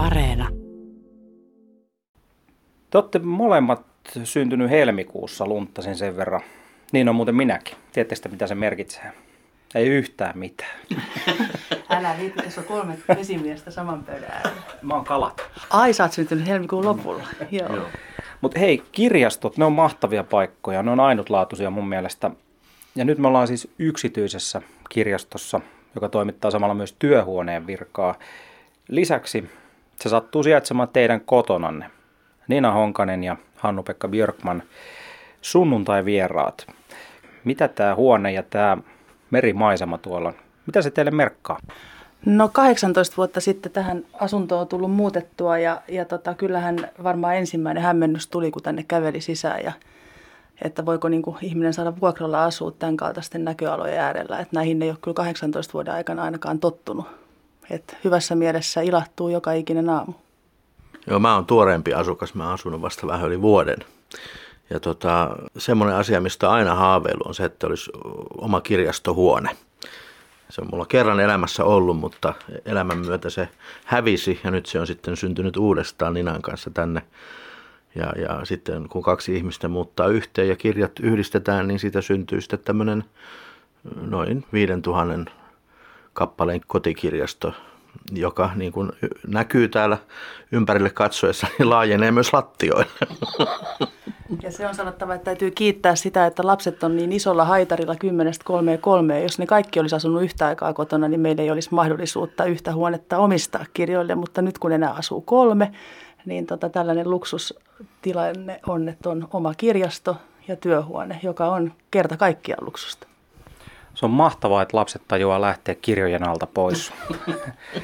Areena. Te olette molemmat syntynyt helmikuussa, lunttasin sen verran. Niin on muuten minäkin. Tiedättekö mitä se merkitsee? Ei yhtään mitään. Älä viitti, tässä on kolme esimiestä saman pöydän äärellä. Mä oon kalat. Ai, sä oot syntynyt helmikuun lopulla. Joo. Joo. Mutta hei, kirjastot, ne on mahtavia paikkoja. Ne on ainutlaatuisia mun mielestä. Ja nyt me ollaan siis yksityisessä kirjastossa, joka toimittaa samalla myös työhuoneen virkaa. Lisäksi se sattuu sijaitsemaan teidän kotonanne. Nina Honkanen ja Hannu-Pekka Björkman, sunnuntai-vieraat. Mitä tämä huone ja tämä merimaisema tuolla? Mitä se teille merkkaa? No 18 vuotta sitten tähän asuntoon on tullut muutettua ja, ja tota, kyllähän varmaan ensimmäinen hämmennys tuli, kun tänne käveli sisään ja että voiko niin kuin ihminen saada vuokralla asua tämän kaltaisten näköalojen äärellä. Että näihin ei ole kyllä 18 vuoden aikana ainakaan tottunut. Että hyvässä mielessä ilahtuu joka ikinen aamu. Joo, mä oon tuoreempi asukas. Mä oon asunut vasta vähän yli vuoden. Ja tota, semmoinen asia, mistä aina haaveilu on se, että olisi oma kirjastohuone. Se on mulla kerran elämässä ollut, mutta elämän myötä se hävisi ja nyt se on sitten syntynyt uudestaan Ninan kanssa tänne. Ja, ja sitten kun kaksi ihmistä muuttaa yhteen ja kirjat yhdistetään, niin siitä syntyy sitten tämmöinen noin 5000 kappaleen kotikirjasto, joka niin kuin näkyy täällä ympärille katsoessa, niin laajenee myös lattioille. Ja se on sanottava, että täytyy kiittää sitä, että lapset on niin isolla haitarilla 10-3-3. Jos ne kaikki olisi asunut yhtä aikaa kotona, niin meillä ei olisi mahdollisuutta yhtä huonetta omistaa kirjoille. Mutta nyt kun enää asuu kolme, niin tota, tällainen luksustilanne on, että on oma kirjasto ja työhuone, joka on kerta kaikkiaan luksusta. Se on mahtavaa, että lapset tajuaa lähteä kirjojen alta pois.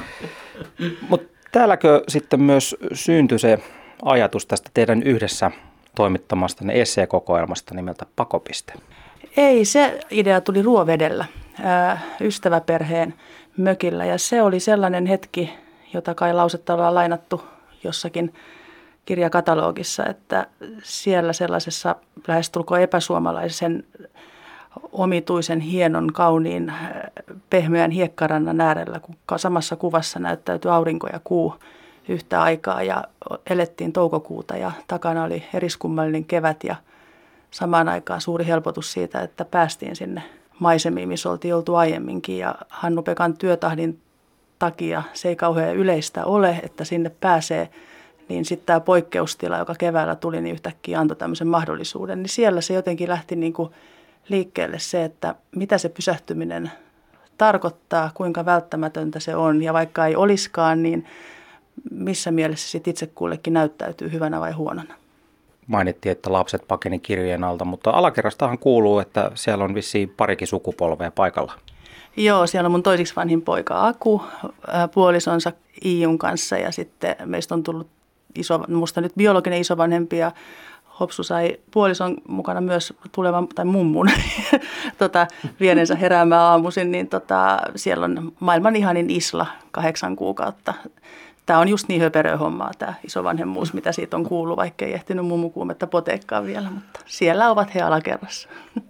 Mutta täälläkö sitten myös syntyi se ajatus tästä teidän yhdessä toimittamasta esseekokoelmasta nimeltä Pakopiste? Ei, se idea tuli Ruovedellä ystäväperheen mökillä ja se oli sellainen hetki, jota kai lausetta ollaan lainattu jossakin kirjakatalogissa, että siellä sellaisessa lähestulkoon epäsuomalaisen omituisen, hienon, kauniin, pehmeän hiekkarannan äärellä, kun samassa kuvassa näyttäytyi aurinko ja kuu yhtä aikaa ja elettiin toukokuuta ja takana oli eriskummallinen kevät ja samaan aikaan suuri helpotus siitä, että päästiin sinne maisemiin, missä oltiin oltu aiemminkin ja Hannu-Pekan työtahdin takia se ei kauhean yleistä ole, että sinne pääsee, niin sitten tämä poikkeustila, joka keväällä tuli, niin yhtäkkiä antoi tämmöisen mahdollisuuden. Niin siellä se jotenkin lähti niin kuin liikkeelle se, että mitä se pysähtyminen tarkoittaa, kuinka välttämätöntä se on. Ja vaikka ei olisikaan, niin missä mielessä sit itse kullekin näyttäytyy hyvänä vai huonona. Mainittiin, että lapset pakeni kirjojen alta, mutta alakerrastahan kuuluu, että siellä on vissiin parikin sukupolvea paikalla. Joo, siellä on mun toisiksi vanhin poika Aku puolisonsa Iijun kanssa ja sitten meistä on tullut iso, musta nyt biologinen isovanhempi ja Hopsu sai puolison mukana myös tulevan, tai mummun, tota, vienensä heräämään aamuisin, niin tota, siellä on maailman ihanin Isla kahdeksan kuukautta. Tämä on just niin höperö hommaa tämä isovanhemmuus, mitä siitä on kuullut, vaikka ei ehtinyt mummukuumetta poteekkaa vielä, mutta siellä ovat he alakerrassa.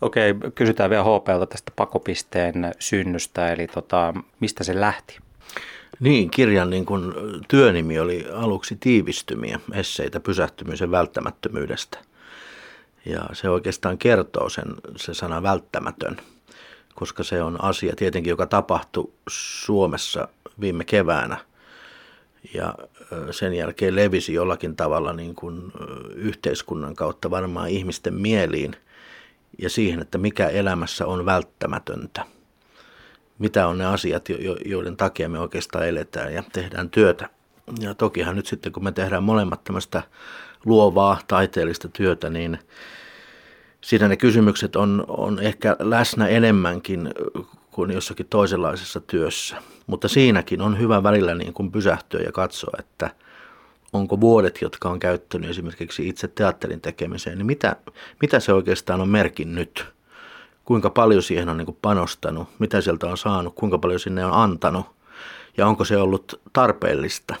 Okei, kysytään vielä HPlta tästä pakopisteen synnystä, eli tota, mistä se lähti? Niin, kirjan niin kun, työnimi oli aluksi tiivistymiä, esseitä pysähtymisen välttämättömyydestä. Ja se oikeastaan kertoo sen, se sana välttämätön, koska se on asia tietenkin, joka tapahtui Suomessa viime keväänä. Ja sen jälkeen levisi jollakin tavalla niin kuin yhteiskunnan kautta varmaan ihmisten mieliin ja siihen, että mikä elämässä on välttämätöntä – mitä on ne asiat, joiden takia me oikeastaan eletään ja tehdään työtä. Ja tokihan nyt sitten, kun me tehdään molemmat tämmöistä luovaa, taiteellista työtä, niin siinä ne kysymykset on, on ehkä läsnä enemmänkin kuin jossakin toisenlaisessa työssä. Mutta siinäkin on hyvä välillä niin kuin pysähtyä ja katsoa, että onko vuodet, jotka on käyttänyt esimerkiksi itse teatterin tekemiseen, niin mitä, mitä se oikeastaan on merkinnyt – kuinka paljon siihen on niin panostanut, mitä sieltä on saanut, kuinka paljon sinne on antanut ja onko se ollut tarpeellista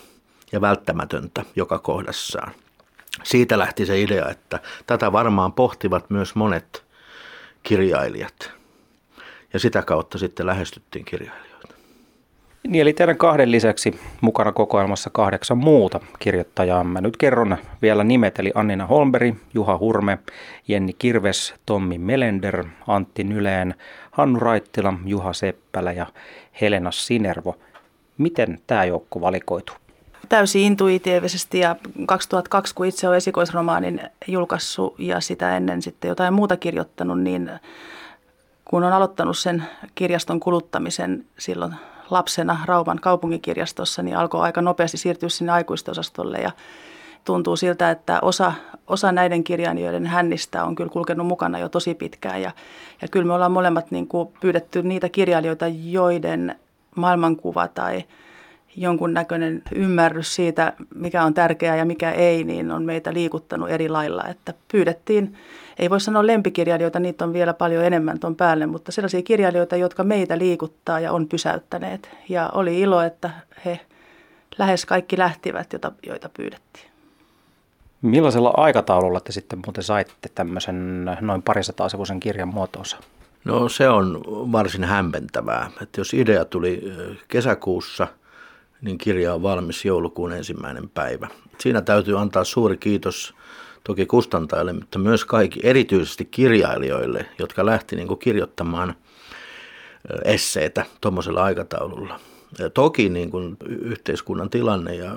ja välttämätöntä joka kohdassaan. Siitä lähti se idea, että tätä varmaan pohtivat myös monet kirjailijat ja sitä kautta sitten lähestyttiin kirjailijoita. Niin, eli teidän kahden lisäksi mukana kokoelmassa kahdeksan muuta kirjoittajaa. Mä nyt kerron vielä nimet, eli Annina Holmberg, Juha Hurme, Jenni Kirves, Tommi Melender, Antti Nyleen, Hannu Raittila, Juha Seppälä ja Helena Sinervo. Miten tämä joukko valikoitu? Täysin intuitiivisesti ja 2002, kun itse olen esikoisromaanin julkaissut ja sitä ennen sitten jotain muuta kirjoittanut, niin kun on aloittanut sen kirjaston kuluttamisen silloin lapsena Rauman kaupunkikirjastossa, niin alkoi aika nopeasti siirtyä sinne aikuistosastolle ja tuntuu siltä, että osa, osa näiden kirjailijoiden hännistä on kyllä kulkenut mukana jo tosi pitkään. Ja, ja kyllä me ollaan molemmat niin kuin pyydetty niitä kirjailijoita, joiden maailmankuva tai jonkunnäköinen ymmärrys siitä, mikä on tärkeää ja mikä ei, niin on meitä liikuttanut eri lailla. Että pyydettiin, ei voi sanoa lempikirjailijoita, niitä on vielä paljon enemmän tuon päälle, mutta sellaisia kirjailijoita, jotka meitä liikuttaa ja on pysäyttäneet. Ja oli ilo, että he lähes kaikki lähtivät, joita, joita pyydettiin. Millaisella aikataululla te sitten muuten saitte tämmöisen noin parisataa sivuisen kirjan muotoonsa? No se on varsin hämmentävää. Että jos idea tuli kesäkuussa, niin kirja on valmis joulukuun ensimmäinen päivä. Siinä täytyy antaa suuri kiitos toki kustantajille, mutta myös kaikki, erityisesti kirjailijoille, jotka lähti niin kirjoittamaan esseitä tuommoisella aikataululla. Ja toki niin kuin yhteiskunnan tilanne ja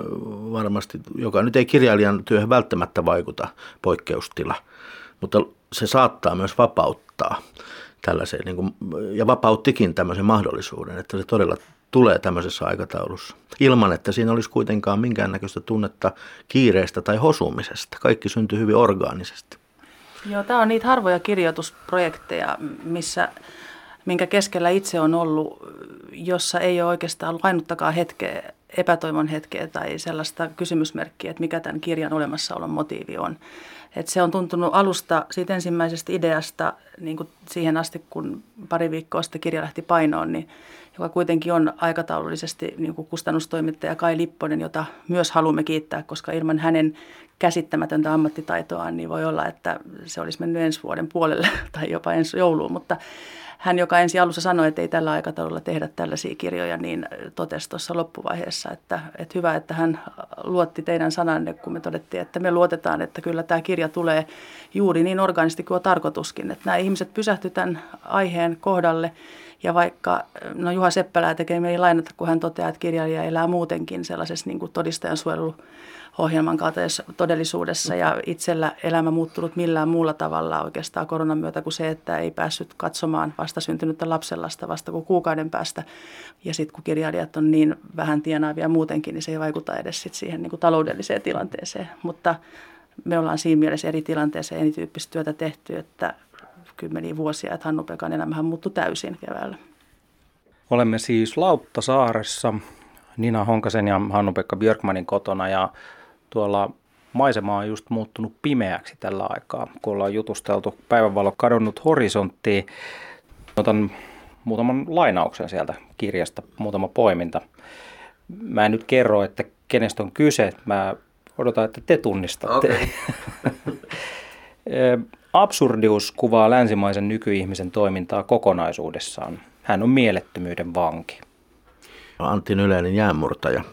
varmasti, joka nyt ei kirjailijan työhön välttämättä vaikuta poikkeustila, mutta se saattaa myös vapauttaa tällaisen, niin kuin, ja vapauttikin tämmöisen mahdollisuuden, että se todella tulee tämmöisessä aikataulussa. Ilman, että siinä olisi kuitenkaan minkäännäköistä tunnetta kiireestä tai hosumisesta. Kaikki syntyy hyvin orgaanisesti. Joo, tämä on niitä harvoja kirjoitusprojekteja, missä, minkä keskellä itse on ollut, jossa ei ole oikeastaan ollut ainuttakaan hetkeä, epätoivon hetkeä tai sellaista kysymysmerkkiä, että mikä tämän kirjan olemassaolon motiivi on. Et se on tuntunut alusta siitä ensimmäisestä ideasta niin kuin siihen asti, kun pari viikkoa sitten kirja lähti painoon, niin joka kuitenkin on aikataulullisesti niin kuin kustannustoimittaja Kai Lipponen, jota myös haluamme kiittää, koska ilman hänen käsittämätöntä ammattitaitoaan, niin voi olla, että se olisi mennyt ensi vuoden puolelle tai jopa ensi jouluun, mutta hän, joka ensi alussa sanoi, että ei tällä aikataululla tehdä tällaisia kirjoja, niin totesi tuossa loppuvaiheessa, että, että hyvä, että hän luotti teidän sananne, kun me todettiin, että me luotetaan, että kyllä tämä kirja tulee juuri niin orgaanisesti kuin on tarkoituskin, että nämä ihmiset pysähtyvät tämän aiheen kohdalle ja vaikka, no Juha Seppälää tekee meidän lainata, kun hän toteaa, että kirjailija elää muutenkin sellaisessa niin todistajan suojelu ohjelman kaltaisessa todellisuudessa ja itsellä elämä muuttunut millään muulla tavalla oikeastaan koronan myötä kuin se, että ei päässyt katsomaan vastasyntynyttä lapsenlasta vasta kuin kuukauden päästä. Ja sitten kun kirjailijat on niin vähän tienaavia muutenkin, niin se ei vaikuta edes sit siihen niin kuin taloudelliseen tilanteeseen. Mutta me ollaan siinä mielessä eri tilanteessa erityyppistä työtä tehty, että kymmeniä vuosia, että Hannu-Pekan elämähän muuttui täysin keväällä. Olemme siis Lauttasaaressa Nina Honkasen ja Hannu-Pekka Björkmanin kotona ja tuolla maisema on just muuttunut pimeäksi tällä aikaa, kun ollaan jutusteltu päivänvalo kadonnut horisonttiin. Otan muutaman lainauksen sieltä kirjasta, muutama poiminta. Mä en nyt kerro, että kenestä on kyse. Mä odotan, että te tunnistatte. Okay. Absurdius kuvaa länsimaisen nykyihmisen toimintaa kokonaisuudessaan. Hän on mielettömyyden vanki. Antti Nyläinen jäänmurtaja.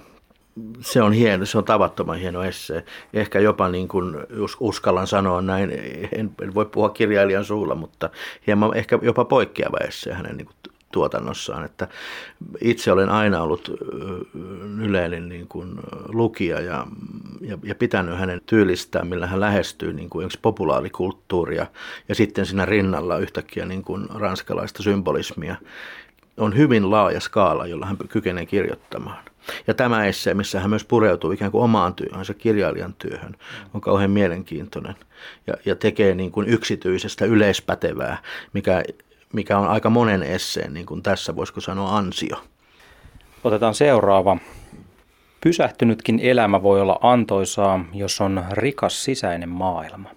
Se on hieno, se on tavattoman hieno esse. Ehkä jopa niin kuin uskallan sanoa näin, en, en voi puhua kirjailijan suulla, mutta hieman ehkä jopa poikkeava esse hänen niin kuin tuotannossaan. Että itse olen aina ollut Nyleinen niin kuin lukija ja, ja, ja pitänyt hänen tyylistään, millä hän lähestyy niin kuin populaarikulttuuria ja sitten siinä rinnalla yhtäkkiä niin kuin ranskalaista symbolismia. On hyvin laaja skaala, jolla hän kykenee kirjoittamaan. Ja tämä esse, missä hän myös pureutuu ikään kuin omaan työhönsä, kirjailijan työhön, on kauhean mielenkiintoinen ja, ja tekee niin kuin yksityisestä yleispätevää, mikä mikä on aika monen esseen, niin kuin tässä voisiko sanoa ansio. Otetaan seuraava. Pysähtynytkin elämä voi olla antoisaa, jos on rikas sisäinen maailma.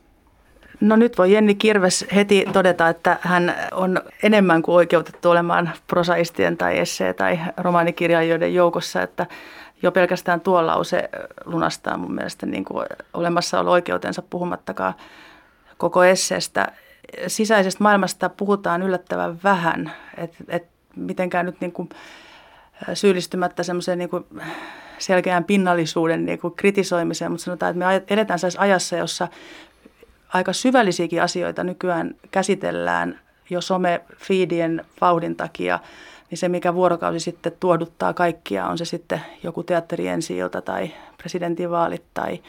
No nyt voi Jenni Kirves heti todeta, että hän on enemmän kuin oikeutettu olemaan prosaistien tai essee- tai romaanikirjailijoiden joukossa, että jo pelkästään tuo lause lunastaa mun mielestä niin kuin olemassaolo oikeutensa puhumattakaan koko esseestä sisäisestä maailmasta puhutaan yllättävän vähän, että et mitenkään nyt niin kuin syyllistymättä semmoiseen niin selkeään pinnallisuuden niin kuin kritisoimiseen, mutta sanotaan, että me eletään sellaisessa ajassa, jossa aika syvällisiäkin asioita nykyään käsitellään jo some-feedien vauhdin takia, niin se, mikä vuorokausi sitten tuoduttaa kaikkia, on se sitten joku teatteri ensi tai presidentinvaalit tai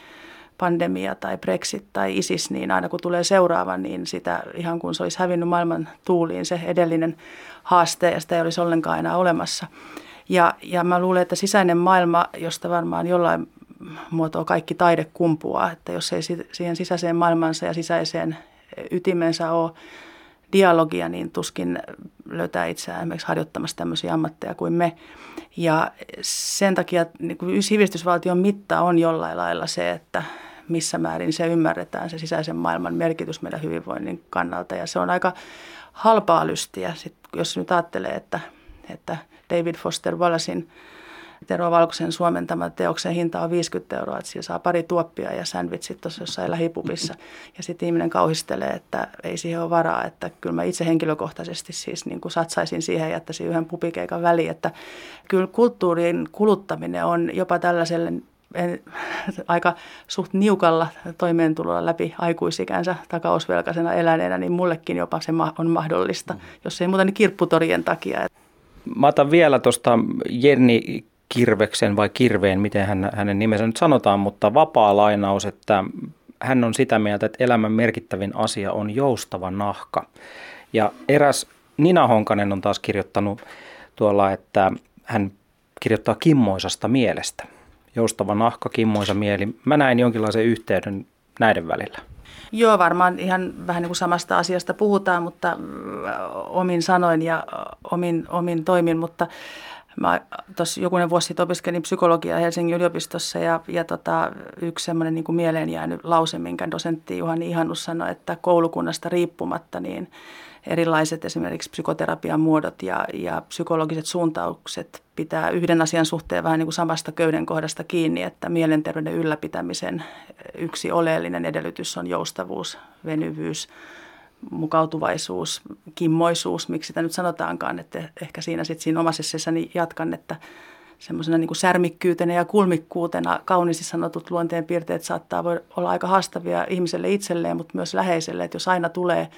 pandemia tai Brexit tai ISIS, niin aina kun tulee seuraava, niin sitä ihan kuin se olisi hävinnyt maailman tuuliin se edellinen haaste ja sitä ei olisi ollenkaan enää olemassa. Ja, ja mä luulen, että sisäinen maailma, josta varmaan jollain muotoa kaikki taide kumpuaa, että jos ei siihen sisäiseen maailmansa ja sisäiseen ytimensä ole dialogia, niin tuskin löytää itseään esimerkiksi harjoittamassa tämmöisiä ammatteja kuin me. Ja sen takia niin sivistysvaltion mitta on jollain lailla se, että missä määrin se ymmärretään, se sisäisen maailman merkitys meidän hyvinvoinnin kannalta. Ja se on aika halpaa lystiä, sit, jos nyt ajattelee, että, että David Foster Wallacein Tero Valkoisen suomentama teoksen hinta on 50 euroa, että siellä saa pari tuoppia ja sandwichit tuossa jossain lähipupissa. Ja sitten ihminen kauhistelee, että ei siihen ole varaa, että kyllä mä itse henkilökohtaisesti siis niin kuin satsaisin siihen ja jättäisin yhden pupikeikan väliin, että kyllä kulttuurin kuluttaminen on jopa tällaiselle aika suht niukalla toimeentulolla läpi aikuisikänsä takausvelkaisena eläneenä, niin mullekin jopa se on mahdollista, mm. jos ei muuta niin kirpputorien takia. Mä otan vielä tuosta Jenni Kirveksen vai Kirveen, miten hän, hänen nimensä nyt sanotaan, mutta vapaa lainaus, että hän on sitä mieltä, että elämän merkittävin asia on joustava nahka. Ja eräs Nina Honkanen on taas kirjoittanut tuolla, että hän kirjoittaa kimmoisasta mielestä. Joustava nahka, kimmoisa mieli. Mä näin jonkinlaisen yhteyden näiden välillä. Joo, varmaan ihan vähän niin kuin samasta asiasta puhutaan, mutta omin sanoin ja omin, omin toimin, mutta Mä tuossa jokunen vuosi sitten opiskelin psykologiaa Helsingin yliopistossa ja, ja tota, yksi semmoinen niin kuin mieleen jäänyt lause, minkä dosentti Juhani Ihannus sanoi, että koulukunnasta riippumatta niin erilaiset esimerkiksi psykoterapian muodot ja, ja psykologiset suuntaukset pitää yhden asian suhteen vähän niin kuin samasta köyden kohdasta kiinni, että mielenterveyden ylläpitämisen yksi oleellinen edellytys on joustavuus, venyvyys, mukautuvaisuus, kimmoisuus, miksi sitä nyt sanotaankaan, että ehkä siinä sitten siinä omassa sessäni jatkan, että semmoisena niin särmikkyytenä ja kulmikkuutena kauniisti sanotut luonteenpiirteet saattaa voi olla aika haastavia ihmiselle itselleen, mutta myös läheiselle, että jos aina tulee,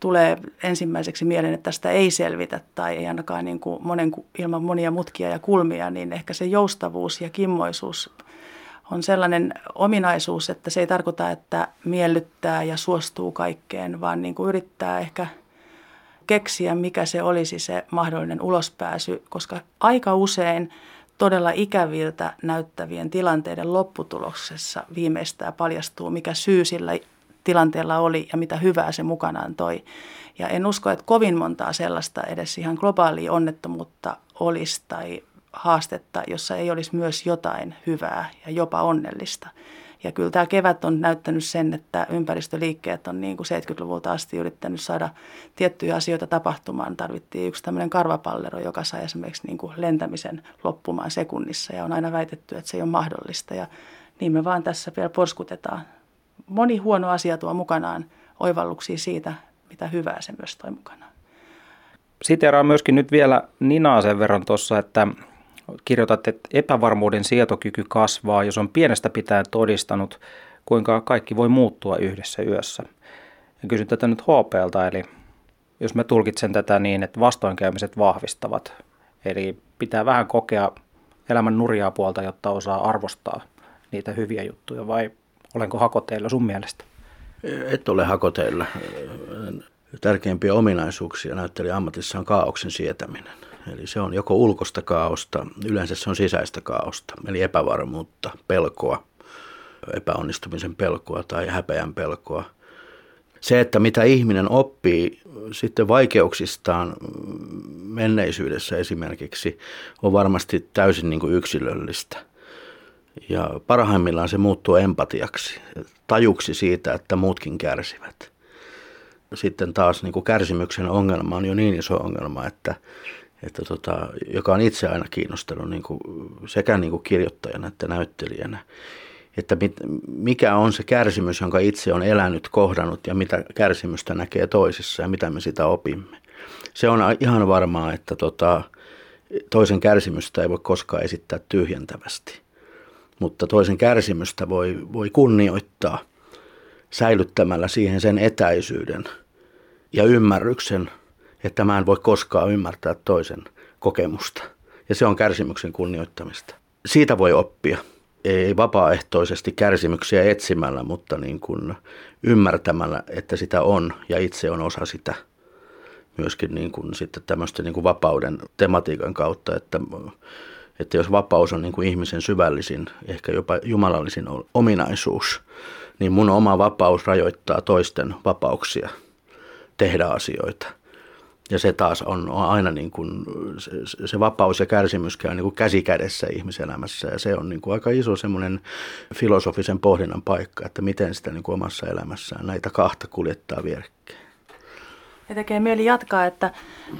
tulee ensimmäiseksi mieleen, että tästä ei selvitä tai ei ainakaan niin kuin monen, ilman monia mutkia ja kulmia, niin ehkä se joustavuus ja kimmoisuus on sellainen ominaisuus, että se ei tarkoita, että miellyttää ja suostuu kaikkeen, vaan niin kuin yrittää ehkä keksiä, mikä se olisi se mahdollinen ulospääsy, koska aika usein todella ikäviltä näyttävien tilanteiden lopputuloksessa viimeistään paljastuu, mikä syy sillä tilanteella oli ja mitä hyvää se mukanaan toi. Ja en usko, että kovin montaa sellaista edes ihan globaalia onnettomuutta olisi tai haastetta, jossa ei olisi myös jotain hyvää ja jopa onnellista. Ja kyllä tämä kevät on näyttänyt sen, että ympäristöliikkeet on niin kuin 70-luvulta asti yrittänyt saada tiettyjä asioita tapahtumaan. Tarvittiin yksi tämmöinen karvapallero, joka sai esimerkiksi niin kuin lentämisen loppumaan sekunnissa ja on aina väitetty, että se ei ole mahdollista. Ja niin me vaan tässä vielä porskutetaan. Moni huono asia tuo mukanaan oivalluksia siitä, mitä hyvää se myös toi mukanaan. Siteraan myöskin nyt vielä Ninaa sen verran tuossa, että kirjoitat, että epävarmuuden sietokyky kasvaa, jos on pienestä pitäen todistanut, kuinka kaikki voi muuttua yhdessä yössä. Ja kysyn tätä nyt HPlta, eli jos mä tulkitsen tätä niin, että vastoinkäymiset vahvistavat, eli pitää vähän kokea elämän nurjaa puolta, jotta osaa arvostaa niitä hyviä juttuja, vai olenko hakoteilla sun mielestä? Et ole hakoteilla. Tärkeimpiä ominaisuuksia näytteli ammatissa on kaauksen sietäminen. Eli se on joko ulkosta kaaosta, yleensä se on sisäistä kaaosta, eli epävarmuutta, pelkoa, epäonnistumisen pelkoa tai häpeän pelkoa. Se, että mitä ihminen oppii sitten vaikeuksistaan menneisyydessä esimerkiksi, on varmasti täysin niin kuin yksilöllistä. Ja parhaimmillaan se muuttuu empatiaksi, tajuksi siitä, että muutkin kärsivät. Sitten taas niin kuin kärsimyksen ongelma on jo niin iso ongelma, että että tota, joka on itse aina kiinnostanut niin kuin, sekä niin kuin kirjoittajana että näyttelijänä, että mit, mikä on se kärsimys, jonka itse on elänyt, kohdannut ja mitä kärsimystä näkee toisissa ja mitä me sitä opimme. Se on ihan varmaa, että, tota, toisen kärsimystä ei voi koskaan esittää tyhjentävästi, mutta toisen kärsimystä voi, voi kunnioittaa säilyttämällä siihen sen etäisyyden ja ymmärryksen, että mä en voi koskaan ymmärtää toisen kokemusta. Ja se on kärsimyksen kunnioittamista. Siitä voi oppia. Ei vapaaehtoisesti kärsimyksiä etsimällä, mutta niin kuin ymmärtämällä, että sitä on ja itse on osa sitä – myöskin niin kuin sitten tämmöisten niin kuin vapauden tematiikan kautta, että, että jos vapaus on niin kuin ihmisen syvällisin, ehkä jopa jumalallisin ominaisuus, niin mun oma vapaus rajoittaa toisten vapauksia tehdä asioita. Ja se taas on, on aina niin kuin, se, se vapaus ja kärsimys käy niin kuin käsi kädessä ihmiselämässä ja se on niin kuin aika iso semmoinen filosofisen pohdinnan paikka, että miten sitä niin kuin omassa elämässään näitä kahta kuljettaa vierekkäin. Ja tekee mieli jatkaa, että,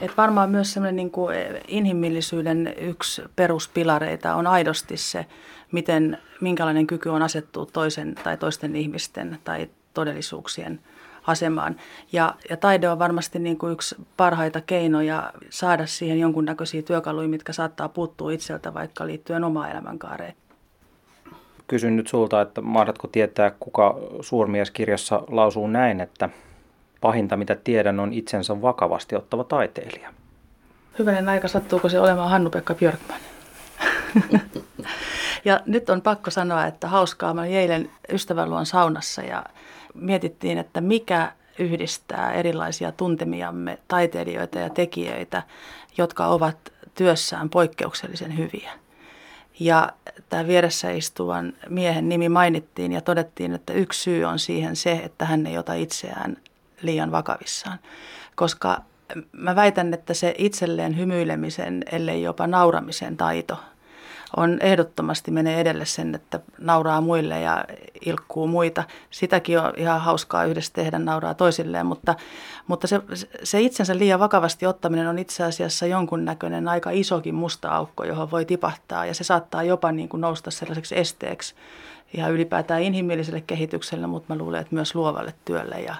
että varmaan myös semmoinen niin kuin inhimillisyyden yksi peruspilareita on aidosti se, miten, minkälainen kyky on asettua toisen tai toisten ihmisten tai todellisuuksien asemaan. Ja, ja taide on varmasti niin kuin yksi parhaita keinoja saada siihen jonkunnäköisiä työkaluja, mitkä saattaa puuttua itseltä vaikka liittyen omaan elämänkaareen. Kysyn nyt sulta, että mahdatko tietää, kuka suurmieskirjassa lausuu näin, että pahinta mitä tiedän on itsensä vakavasti ottava taiteilija. Hyvänen aika, sattuuko se olemaan Hannu-Pekka Björkman? ja nyt on pakko sanoa, että hauskaa. Mä olin eilen ystävän luon saunassa ja mietittiin, että mikä yhdistää erilaisia tuntemiamme taiteilijoita ja tekijöitä, jotka ovat työssään poikkeuksellisen hyviä. Ja tämä vieressä istuvan miehen nimi mainittiin ja todettiin, että yksi syy on siihen se, että hän ei ota itseään liian vakavissaan. Koska mä väitän, että se itselleen hymyilemisen, ellei jopa nauramisen taito on ehdottomasti menee edelle sen, että nauraa muille ja ilkkuu muita. Sitäkin on ihan hauskaa yhdessä tehdä, nauraa toisilleen, mutta, mutta se, se itsensä liian vakavasti ottaminen on itse asiassa jonkunnäköinen aika isokin musta aukko, johon voi tipahtaa ja se saattaa jopa niin kuin nousta sellaiseksi esteeksi ihan ylipäätään inhimilliselle kehitykselle, mutta mä luulen, että myös luovalle työlle ja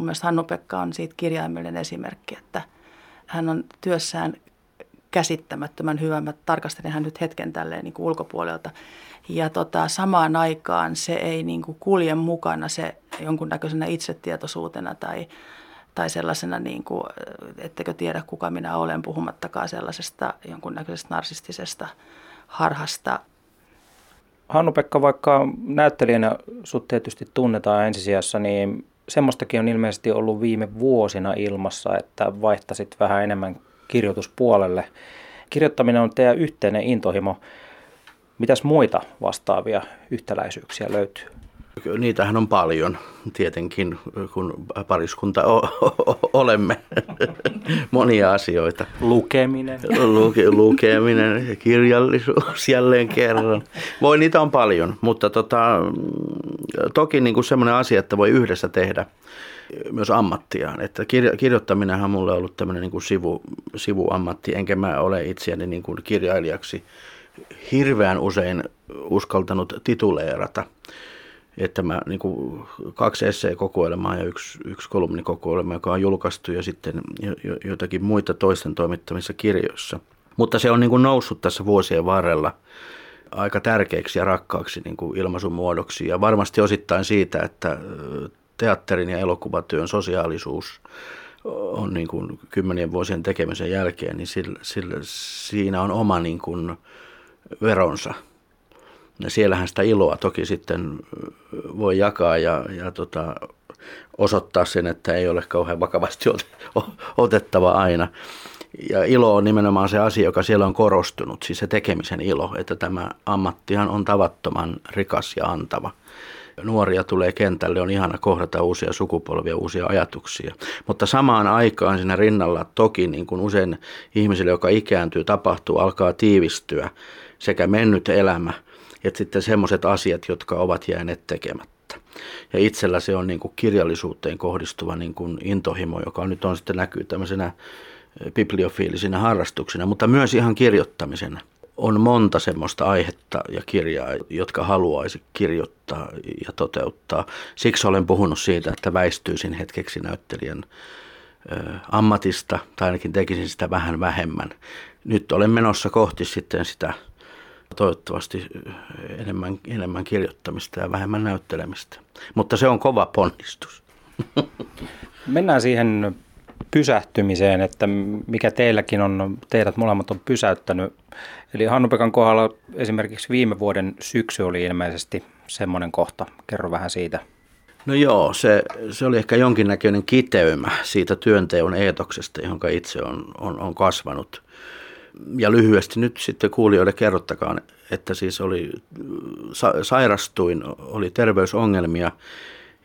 Mun mielestä Hannu-Pekka on siitä kirjaimellinen esimerkki, että hän on työssään käsittämättömän hyvä. Mä tarkastelin hän nyt hetken tälleen niin kuin ulkopuolelta. Ja tota, samaan aikaan se ei niin kuin kulje mukana se jonkunnäköisenä itsetietoisuutena tai, tai sellaisena, niin kuin, ettekö tiedä kuka minä olen, puhumattakaan sellaisesta jonkunnäköisestä narsistisesta harhasta. Hannu-Pekka, vaikka näyttelijänä sut tietysti tunnetaan ensisijassa, niin semmoistakin on ilmeisesti ollut viime vuosina ilmassa, että vaihtasit vähän enemmän kirjoituspuolelle. Kirjoittaminen on teidän yhteinen intohimo. Mitäs muita vastaavia yhtäläisyyksiä löytyy? Niitähän on paljon tietenkin, kun pariskunta o- o- olemme. Monia asioita. Lukeminen. Luke- lukeminen ja kirjallisuus jälleen kerran. Voi niitä on paljon, mutta tota, toki niin kuin semmoinen asia, että voi yhdessä tehdä myös ammattiaan. Että kirjo- kirjoittaminenhan mulle on ollut tämmöinen niin sivu, sivuammatti, enkä mä ole itseäni niin kuin kirjailijaksi hirveän usein uskaltanut tituleerata – että mä niin kuin kaksi esseekokoelmaa ja yksi, yksi kolumnikokoelma, joka on julkaistu ja sitten joitakin muita toisten toimittamissa kirjoissa. Mutta se on niin kuin noussut tässä vuosien varrella aika tärkeäksi ja rakkaaksi niin kuin ilmaisumuodoksi ja varmasti osittain siitä, että teatterin ja elokuvatyön sosiaalisuus on niin kuin kymmenien vuosien tekemisen jälkeen, niin sillä, sillä, siinä on oma niin kuin veronsa – ja siellähän sitä iloa toki sitten voi jakaa ja, ja tota, osoittaa sen, että ei ole kauhean vakavasti otettava aina. Ja ilo on nimenomaan se asia, joka siellä on korostunut, siis se tekemisen ilo, että tämä ammattihan on tavattoman rikas ja antava. Nuoria tulee kentälle, on ihana kohdata uusia sukupolvia, uusia ajatuksia. Mutta samaan aikaan siinä rinnalla toki niin kuin usein ihmisille, joka ikääntyy, tapahtuu, alkaa tiivistyä sekä mennyt elämä – että sitten semmoiset asiat, jotka ovat jääneet tekemättä. Ja itsellä se on niin kuin kirjallisuuteen kohdistuva niin kuin intohimo, joka nyt on sitten näkyy tämmöisenä bibliofiilisinä harrastuksena, mutta myös ihan kirjoittamisena. On monta semmoista aihetta ja kirjaa, jotka haluaisi kirjoittaa ja toteuttaa. Siksi olen puhunut siitä, että väistyisin hetkeksi näyttelijän ammatista, tai ainakin tekisin sitä vähän vähemmän, nyt olen menossa kohti sitten sitä toivottavasti enemmän, enemmän kirjoittamista ja vähemmän näyttelemistä. Mutta se on kova ponnistus. Mennään siihen pysähtymiseen, että mikä teilläkin on, teidät molemmat on pysäyttänyt. Eli Hannu-Pekan kohdalla esimerkiksi viime vuoden syksy oli ilmeisesti semmoinen kohta. Kerro vähän siitä. No joo, se, se oli ehkä jonkinnäköinen kiteymä siitä työnteon eetoksesta, johon itse on, on, on kasvanut. Ja lyhyesti nyt sitten kuulijoille kerrottakaan, että siis oli, sa, sairastuin, oli terveysongelmia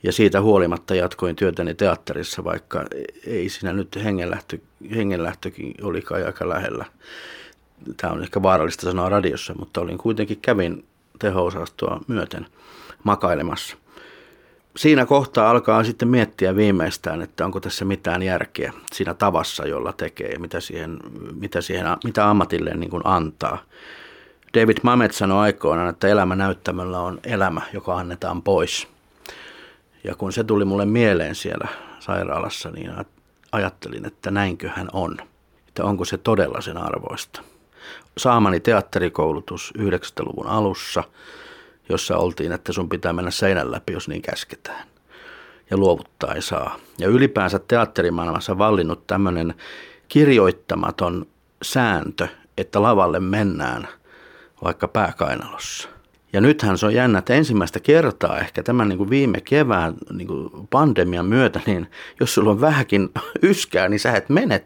ja siitä huolimatta jatkoin työtäni teatterissa, vaikka ei siinä nyt hengenlähtö, hengenlähtökin oli kai aika lähellä. Tämä on ehkä vaarallista sanoa radiossa, mutta olin kuitenkin kävin teho-osastoa myöten makailemassa. Siinä kohtaa alkaa sitten miettiä viimeistään, että onko tässä mitään järkeä siinä tavassa, jolla tekee ja mitä, siihen, mitä, siihen, mitä ammatilleen niin kuin antaa. David Mamet sanoi aikoinaan, että elämä näyttämällä on elämä, joka annetaan pois – ja kun se tuli mulle mieleen siellä sairaalassa, niin ajattelin, että näinköhän on. Että onko se todella sen arvoista. Saamani teatterikoulutus 90-luvun alussa, jossa oltiin, että sun pitää mennä seinän läpi, jos niin käsketään. Ja luovuttaa ei saa. Ja ylipäänsä teatterimaailmassa vallinnut tämmöinen kirjoittamaton sääntö, että lavalle mennään vaikka pääkainalossa. Ja nythän se on jännä, että ensimmäistä kertaa ehkä tämän niin kuin viime kevään niin kuin pandemian myötä, niin jos sulla on vähänkin yskää, niin sä et mene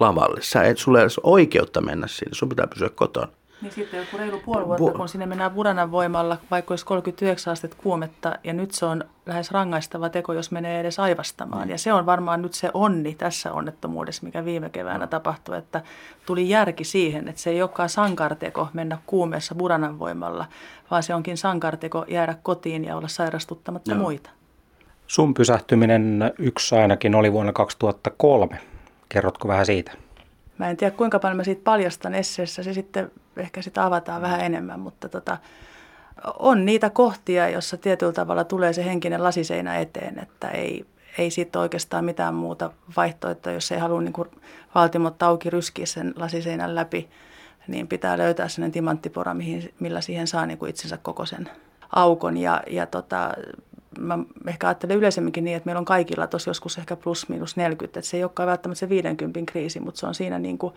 lavalle. Sä et, sulla ei ole oikeutta mennä sinne, sun pitää pysyä kotona. Niin sitten joku reilu puoli vuotta, Bu- kun sinne mennään Buranan voimalla, vaikka olisi 39 astetta kuumetta, ja nyt se on lähes rangaistava teko, jos menee edes aivastamaan. Mm. Ja se on varmaan nyt se onni tässä onnettomuudessa, mikä viime keväänä tapahtui, että tuli järki siihen, että se ei olekaan sankarteko mennä kuumeessa Buranan voimalla, vaan se onkin sankarteko jäädä kotiin ja olla sairastuttamatta no. muita. Sun pysähtyminen yksi ainakin oli vuonna 2003. Kerrotko vähän siitä? Mä en tiedä kuinka paljon mä siitä paljastan esseessä, se sitten ehkä sitä avataan vähän enemmän, mutta tota, on niitä kohtia, jossa tietyllä tavalla tulee se henkinen lasiseinä eteen, että ei, ei siitä oikeastaan mitään muuta vaihtoehtoa, jos ei halua niin valtimot auki ryskiä sen lasiseinän läpi, niin pitää löytää sellainen timanttipora, mihin, millä siihen saa niin kuin itsensä koko sen aukon. Ja, ja tota, mä ehkä ajattelen yleisemminkin niin, että meillä on kaikilla tosi joskus ehkä plus miinus 40, että se ei olekaan välttämättä se 50 kriisi, mutta se on siinä niin kuin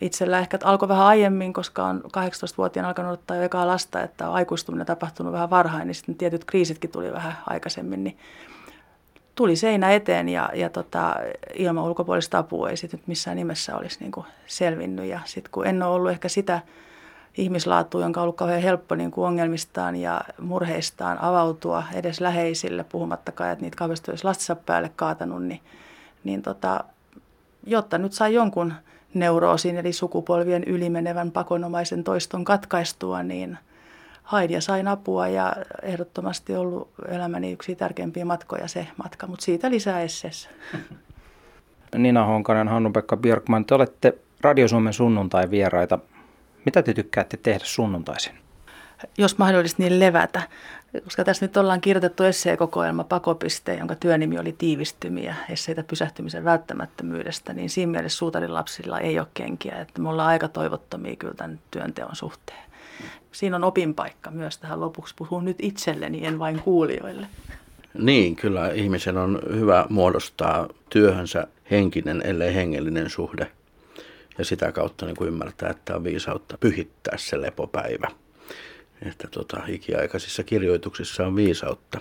itsellä ehkä alkoi vähän aiemmin, koska on 18-vuotiaana alkanut ottaa jo ekaa lasta, että on aikuistuminen tapahtunut vähän varhain, niin sitten tietyt kriisitkin tuli vähän aikaisemmin, niin tuli seinä eteen ja, ja tota, ilman ulkopuolista apua ei sitten missään nimessä olisi niin kuin selvinnyt. Ja sitten kun en ole ollut ehkä sitä ihmislaatua, jonka on ollut kauhean helppo niin kuin ongelmistaan ja murheistaan avautua edes läheisille, puhumattakaan, että niitä kauheasti olisi lastensa päälle kaatanut, niin, niin tota, jotta nyt sai jonkun neuroosin eli sukupolvien ylimenevän pakonomaisen toiston katkaistua, niin Haidia sain apua ja ehdottomasti ollut elämäni yksi tärkeimpiä matkoja se matka, mutta siitä lisää esseessä. Nina Honkanen, Hannu-Pekka Björkman, te olette Radio Suomen sunnuntai-vieraita. Mitä te tykkäätte tehdä sunnuntaisin? Jos mahdollisesti niin levätä, koska tässä nyt ollaan kirjoitettu esseekokoelma Pakopiste, jonka työnimi oli tiivistymiä, esseitä pysähtymisen välttämättömyydestä, niin siinä mielessä suutarin lapsilla ei ole kenkiä, että me ollaan aika toivottomia kyllä tämän työnteon suhteen. Siinä on opinpaikka myös tähän lopuksi. Puhun nyt itselleni, en vain kuulijoille. Niin, kyllä ihmisen on hyvä muodostaa työhönsä henkinen, ellei hengellinen suhde – ja sitä kautta niin kuin ymmärtää, että on viisautta pyhittää se lepopäivä. Että tota, ikiaikaisissa kirjoituksissa on viisautta.